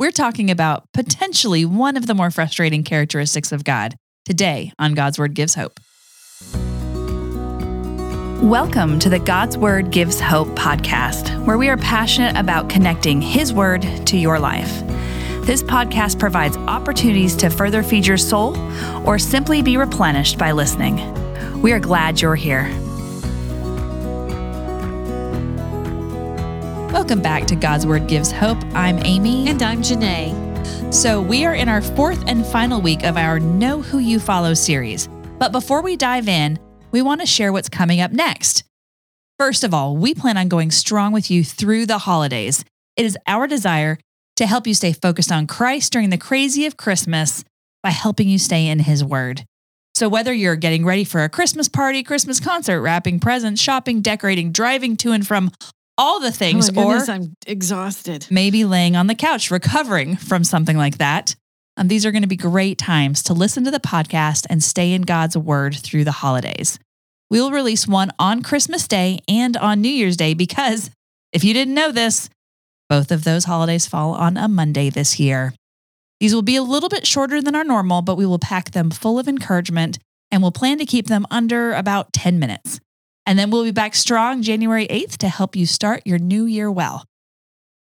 we're talking about potentially one of the more frustrating characteristics of God today on God's Word Gives Hope. Welcome to the God's Word Gives Hope podcast, where we are passionate about connecting His Word to your life. This podcast provides opportunities to further feed your soul or simply be replenished by listening. We are glad you're here. Welcome back to God's Word Gives Hope. I'm Amy. And I'm Janae. So, we are in our fourth and final week of our Know Who You Follow series. But before we dive in, we want to share what's coming up next. First of all, we plan on going strong with you through the holidays. It is our desire to help you stay focused on Christ during the crazy of Christmas by helping you stay in His Word. So, whether you're getting ready for a Christmas party, Christmas concert, wrapping presents, shopping, decorating, driving to and from all the things, oh goodness, or I'm exhausted. maybe laying on the couch recovering from something like that, um, these are going to be great times to listen to the podcast and stay in God's Word through the holidays. We will release one on Christmas Day and on New Year's Day because if you didn't know this, both of those holidays fall on a Monday this year. These will be a little bit shorter than our normal, but we will pack them full of encouragement and we'll plan to keep them under about 10 minutes. And then we'll be back strong January 8th to help you start your new year well.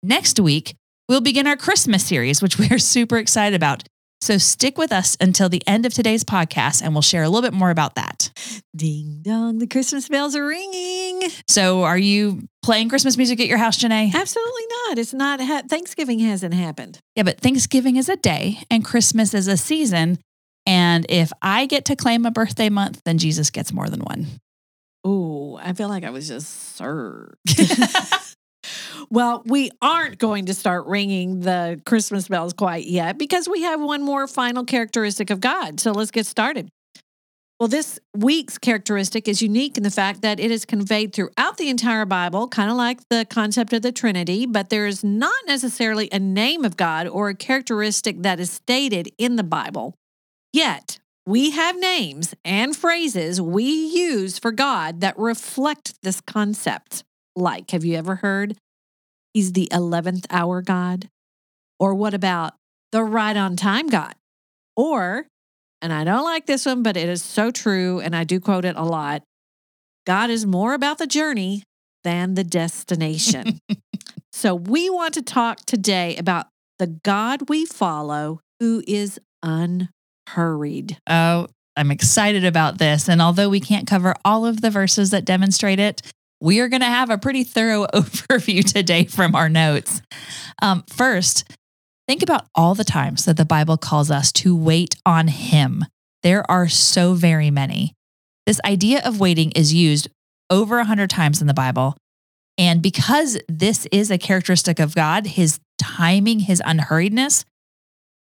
Next week, we'll begin our Christmas series, which we are super excited about. So stick with us until the end of today's podcast, and we'll share a little bit more about that. Ding dong, the Christmas bells are ringing. So, are you playing Christmas music at your house, Janae? Absolutely not. It's not, ha- Thanksgiving hasn't happened. Yeah, but Thanksgiving is a day and Christmas is a season. And if I get to claim a birthday month, then Jesus gets more than one. Oh, I feel like I was just served. well, we aren't going to start ringing the Christmas bells quite yet because we have one more final characteristic of God. So let's get started. Well, this week's characteristic is unique in the fact that it is conveyed throughout the entire Bible, kind of like the concept of the Trinity, but there is not necessarily a name of God or a characteristic that is stated in the Bible. Yet, we have names and phrases we use for God that reflect this concept. Like, have you ever heard He's the 11th hour God? Or what about the right on time God? Or, and I don't like this one, but it is so true, and I do quote it a lot God is more about the journey than the destination. so, we want to talk today about the God we follow who is unhurried. Oh, I'm excited about this. And although we can't cover all of the verses that demonstrate it, we are going to have a pretty thorough overview today from our notes. Um, first, think about all the times that the Bible calls us to wait on Him. There are so very many. This idea of waiting is used over a hundred times in the Bible. And because this is a characteristic of God, His timing, His unhurriedness,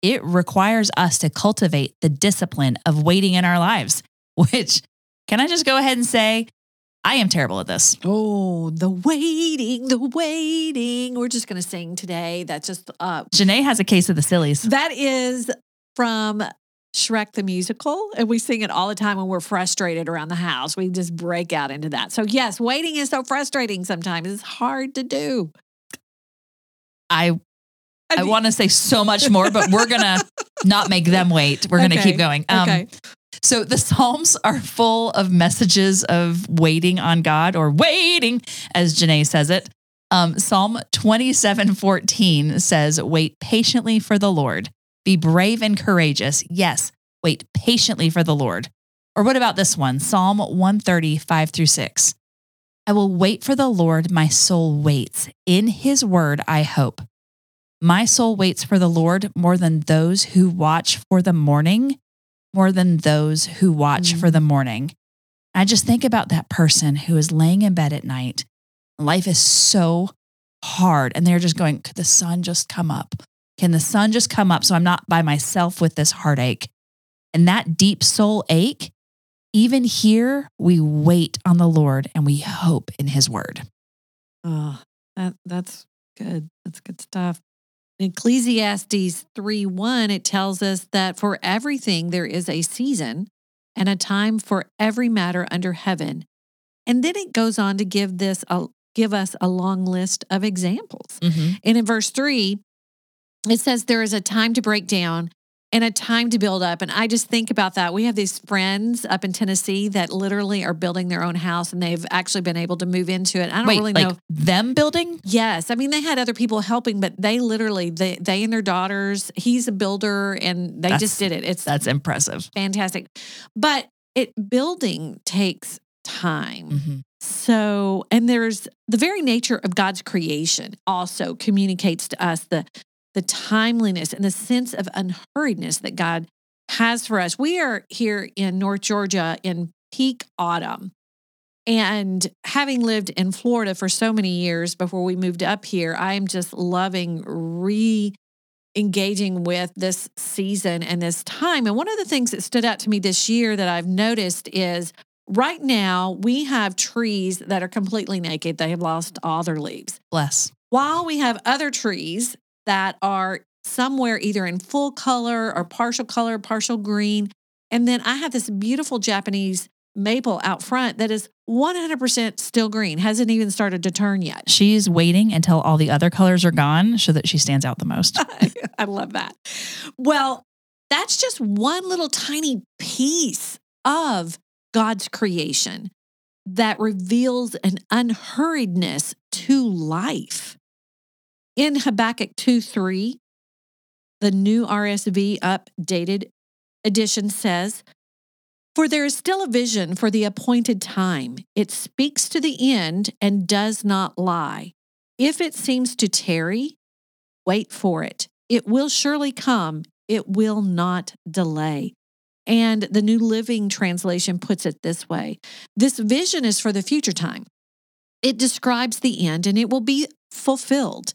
it requires us to cultivate the discipline of waiting in our lives, which can I just go ahead and say, I am terrible at this. Oh, the waiting, the waiting. We're just going to sing today. That's just, uh, Janae has a case of the sillies. that is from Shrek the Musical. And we sing it all the time when we're frustrated around the house. We just break out into that. So, yes, waiting is so frustrating sometimes. It's hard to do. I I want to say so much more, but we're going to not make them wait. We're going to Okay, keep going. Um, okay. So the Psalms are full of messages of waiting on God or waiting, as Janae says it. Um, Psalm 27 14 says, Wait patiently for the Lord. Be brave and courageous. Yes, wait patiently for the Lord. Or what about this one? Psalm 130, 5 through 6. I will wait for the Lord, my soul waits. In his word I hope. My soul waits for the Lord more than those who watch for the morning, more than those who watch Mm. for the morning. I just think about that person who is laying in bed at night. Life is so hard, and they're just going, Could the sun just come up? Can the sun just come up so I'm not by myself with this heartache? And that deep soul ache, even here, we wait on the Lord and we hope in his word. Oh, that that's good. That's good stuff. In Ecclesiastes 3 1, it tells us that for everything there is a season and a time for every matter under heaven. And then it goes on to give this a give us a long list of examples. Mm-hmm. And in verse 3, it says there is a time to break down and a time to build up. And I just think about that. We have these friends up in Tennessee that literally are building their own house and they've actually been able to move into it. I don't Wait, really like know. them building? Yes. I mean, they had other people helping, but they literally, they, they and their daughters, he's a builder and they That's- just did it. It's That's impressive. fantastic. But it building takes time. Mhm. So, and there's the very nature of God's creation also communicates to us the the timeliness and the sense of unhurriedness that God has for us. We are here in North Georgia in peak autumn. And having lived in Florida for so many years before we moved up here, I am just loving re engaging with this season and this time. And one of the things that stood out to me this year that I've noticed is right now we have trees that are completely naked. They have lost all their leaves. Bless. While we have other trees that are somewhere either in full color or partial color, partial green. And then I have this beautiful Japanese maple out front that is 100% still green, hasn't even started to turn yet. She's waiting until all the other colors are gone so that she stands out the most. I love that. Well, that's just one little tiny piece of God's creation that reveals an unhurriedness to life. In Habakkuk 2 3, the new RSV updated edition says, For there is still a vision for the appointed time. It speaks to the end and does not lie. If it seems to tarry, wait for it. It will surely come, it will not delay. And the New Living Translation puts it this way This vision is for the future time. It describes the end and it will be fulfilled.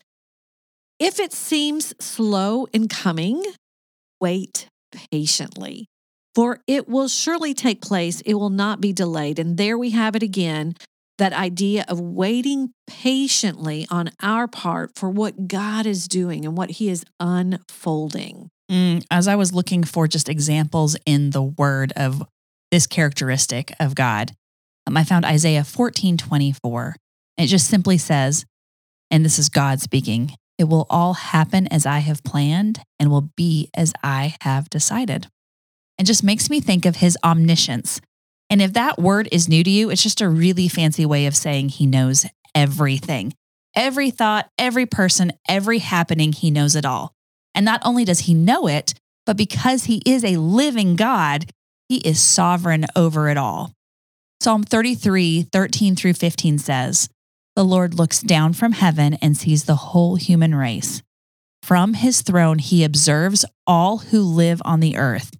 If it seems slow in coming, wait patiently, for it will surely take place. It will not be delayed. And there we have it again that idea of waiting patiently on our part for what God is doing and what He is unfolding. Mm, as I was looking for just examples in the word of this characteristic of God, um, I found Isaiah 14 24. It just simply says, and this is God speaking, it will all happen as I have planned and will be as I have decided. It just makes me think of his omniscience. And if that word is new to you, it's just a really fancy way of saying he knows everything. Every thought, every person, every happening, he knows it all. And not only does he know it, but because he is a living God, he is sovereign over it all. Psalm 33, 13 through 15 says, The Lord looks down from heaven and sees the whole human race. From his throne, he observes all who live on the earth.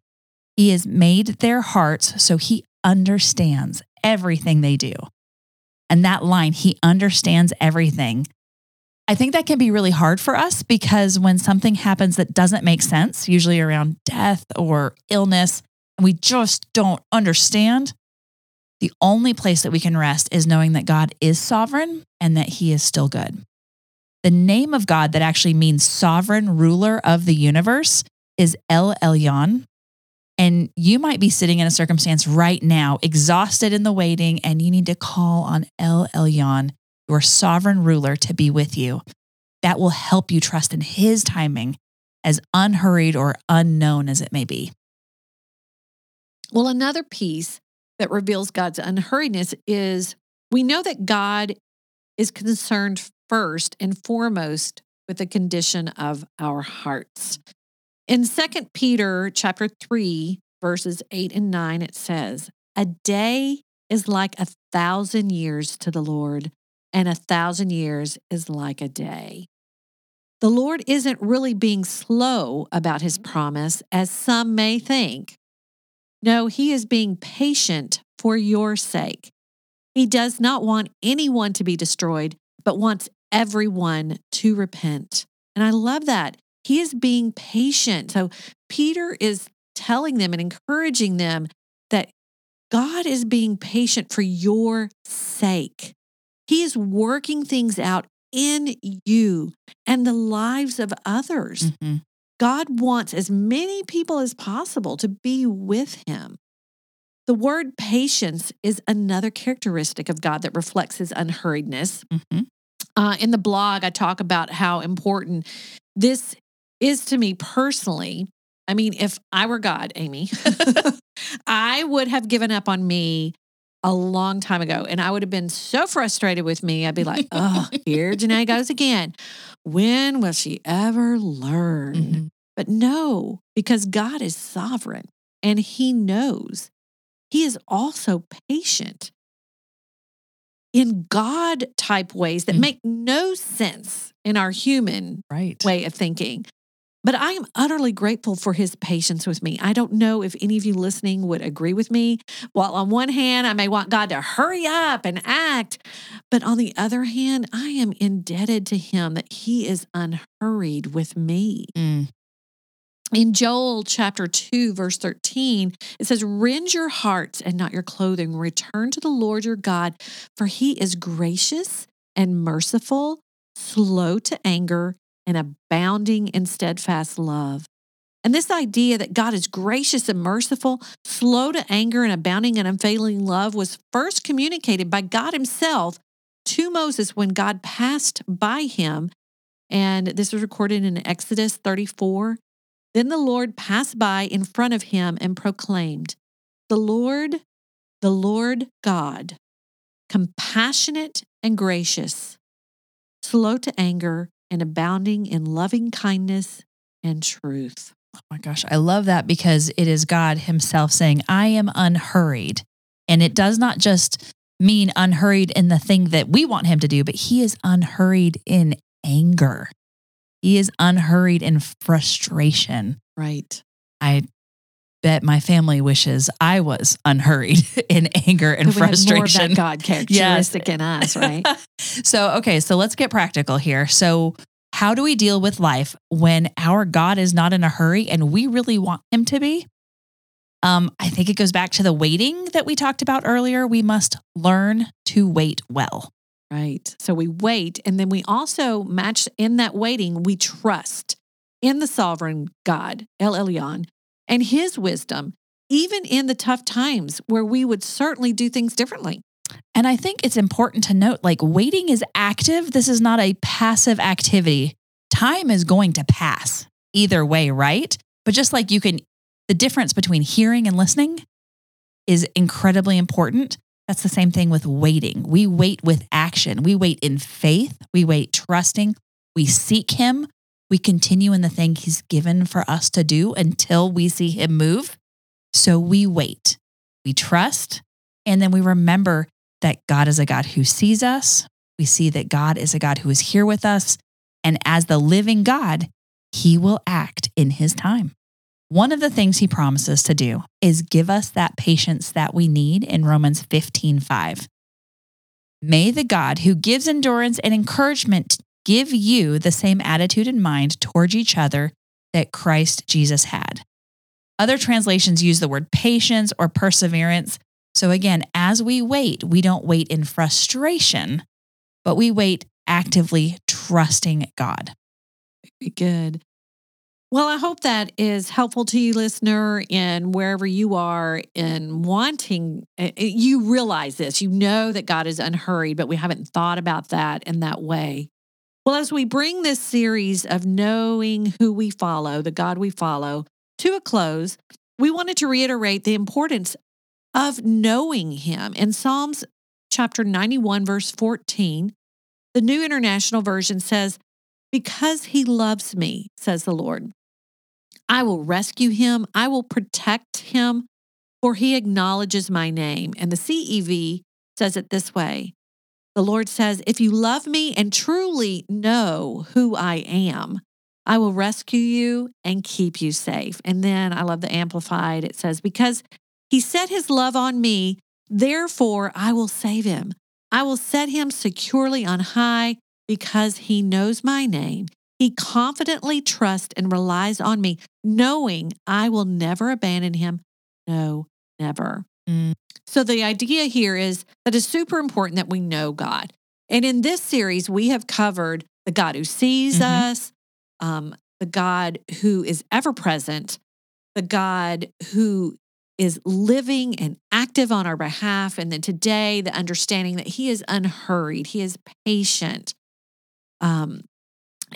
He has made their hearts so he understands everything they do. And that line, he understands everything. I think that can be really hard for us because when something happens that doesn't make sense, usually around death or illness, and we just don't understand, the only place that we can rest is knowing that God is sovereign and that he is still good. The name of God that actually means sovereign ruler of the universe is El Elyon. And you might be sitting in a circumstance right now, exhausted in the waiting, and you need to call on El Elyon, your sovereign ruler, to be with you. That will help you trust in his timing, as unhurried or unknown as it may be. Well, another piece that reveals God's unhurriedness is we know that God is concerned first and foremost with the condition of our hearts. In 2 Peter chapter 3 verses 8 and 9 it says, "A day is like a thousand years to the Lord, and a thousand years is like a day." The Lord isn't really being slow about his promise as some may think. No, he is being patient for your sake. He does not want anyone to be destroyed, but wants everyone to repent. And I love that. He is being patient. So Peter is telling them and encouraging them that God is being patient for your sake. He is working things out in you and the lives of others. Mhm. God wants as many people as possible to be with him. The word patience is another characteristic of God that reflects his unhurriedness. Mhm. Uh, in the blog, I talk about how important this is to me personally. I mean, if I were God, Amy, I would have given up on me a long time ago. And I would have been so frustrated with me. I'd be like, oh, here Janae goes again. When will she ever learn? Mhm. But no, because God is sovereign and he knows. He is also patient in God type ways that Mm. make no sense in our human Right. way of thinking. But I am utterly grateful for his patience with me. I don't know if any of you listening would agree with me. While on one hand, I may want God to hurry up and act, but on the other hand, I am indebted to him that he is unhurried with me. Mm. In Joel chapter 2, verse 13, it says, Rend your hearts and not your clothing. Return to the Lord your God, for he is gracious and merciful, slow to anger, and abounding in steadfast love. And this idea that God is gracious and merciful, slow to anger, and abounding in unfailing love was first communicated by God Himself to Moses when God passed by him. And this was recorded in Exodus 34. Then the Lord passed by in front of him and proclaimed, The Lord, the Lord God, compassionate and gracious, slow to anger, and abounding in loving kindness and truth. Oh my gosh. I love that because it is God Himself saying, I am unhurried. And it does not just mean unhurried in the thing that we want Him to do, but He is unhurried in anger. He is unhurried in frustration. Right. I bet my family wishes I was unhurried in anger and we have more of frustration. that God characteristic in us, right? so, okay, so let's get practical here. So, how do we deal with life when our God is not in a hurry and we really want him to be? Um, I think it goes back to the waiting that we talked about earlier. We must learn to wait well. Right. So we wait. And then we also match in that waiting, we trust in the sovereign God, El Elyon, and his wisdom, even in the tough times where we would certainly do things differently. And I think it's important to note like waiting is active. This is not a passive activity. Time is going to pass either way, right? But just like you can, the difference between hearing and listening is incredibly important. That's the same thing with waiting. We wait with action, we wait in faith, we wait trusting, we seek Him, we continue in the thing He's given for us to do until we see Him move. So we wait, we trust, and then we remember that God is a God who sees us. We see that God is a God who is here with us. And as the living God, he will act in his time. One of the things he promises to do is give us that patience that we need in Romans 15 5. May the God who gives endurance and encouragement give you the same attitude and mind towards each other that Christ Jesus had. Other translations use the word patience or perseverance. So, again, as we wait, we don't wait in frustration, but we wait actively trusting God. Very good. Well, I hope that is helpful to you, listener, in wherever you are in wanting, eh, eh, you realize this. You know that God is unhurried, but we haven't thought about that in that way. Well, as we bring this series of knowing who we follow, the God we follow, to a close, we wanted to reiterate the importance of knowing Him. In Psalms chapter 91, verse 14, the New International Version says, Because He loves me, says the Lord, I will rescue Him, I will protect Him, for He acknowledges my name. And the CEV says it this way the Lord says, If you love me and truly know who I am, I will rescue you and keep you safe. And then I love the Amplified. It says, Because he set his love on me, therefore I will save him. I will set him securely on high because he knows my name. He confidently trusts and relies on me, knowing I will never abandon him. No, never. Mm. So the idea here is that it's super important that we know God. And in this series, we have covered the God who sees Mhm. us, um, the God who is ever present, the God who is living and active on our behalf. And then today, the understanding that He is unhurried, He is patient. Um,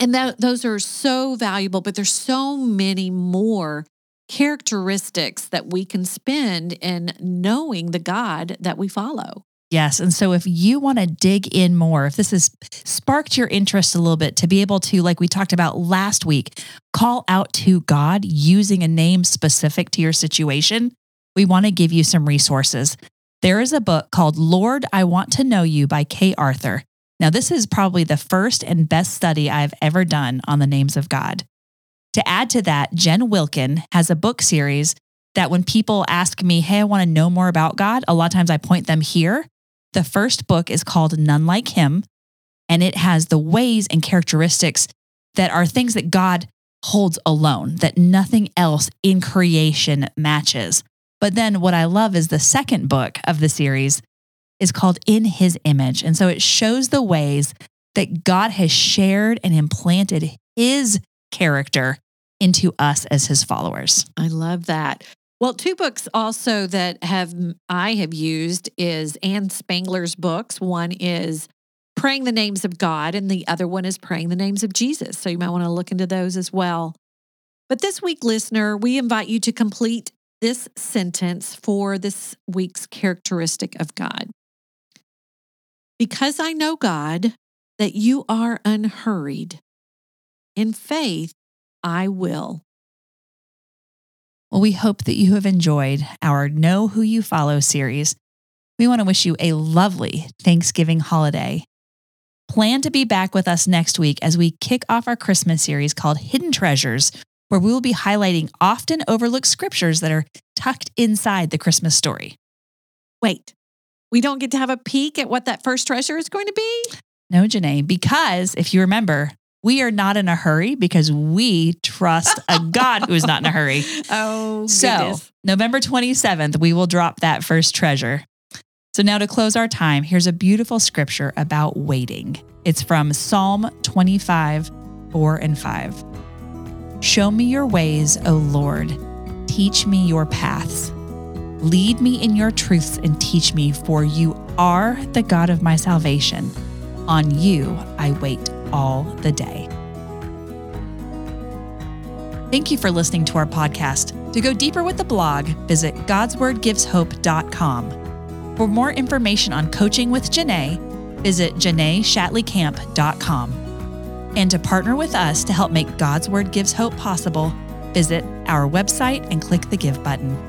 And that, those are so valuable, but there's so many more characteristics that we can spend in knowing the God that we follow. Yes. And so if you want to dig in more, if this has sparked your interest a little bit to be able to, like we talked about last week, call out to God using a name specific to your situation, we want to give you some resources. There is a book called Lord, I Want to Know You by Kay Arthur. Now, this is probably the first and best study I've ever done on the names of God. To add to that, Jen Wilkin has a book series that when people ask me, Hey, I want to know more about God, a lot of times I point them here the first book is called None Like Him, and it has the ways and characteristics that are things that God holds alone, that nothing else in creation matches. But then what I love is the second book of the series is called In His Image. And so it shows the ways that God has shared and implanted his character into us as his followers. I love that. Well, two books also that have I have used is Ann Spangler's books. One is Praying the Names of God, and the other one is Praying the Names of Jesus. So you might want to look into those as well. But this week, listener, we invite you to complete this sentence for this week's characteristic of God. Because I know, God, that you are unhurried, in faith, I will. Well, we hope that you have enjoyed our Know Who You Follow series. We want to wish you a lovely Thanksgiving holiday. Plan to be back with us next week as we kick off our Christmas series called Hidden Treasures, where we will be highlighting often overlooked scriptures that are tucked inside the Christmas story. Wait, we don't get to have a peek at what that first treasure is going to be? No, Janae, because if you remember, we are not in a hurry because we trust a God who is not in a hurry. Oh, so goodness. November 27th, we will drop that first treasure. So now to close our time, here's a beautiful scripture about waiting. It's from Psalm 25, 4 and 5. Show me your ways, O Lord. Teach me your paths. Lead me in your truths and teach me, for you are the God of my salvation. On you I wait all the day. Thank you for listening to our podcast. To go deeper with the blog, visit godswordgiveshope.com. For more information on coaching with Janae, visit janaeshatleycamp.com. And to partner with us to help make God's Word Gives Hope possible, visit our website and click the Give button.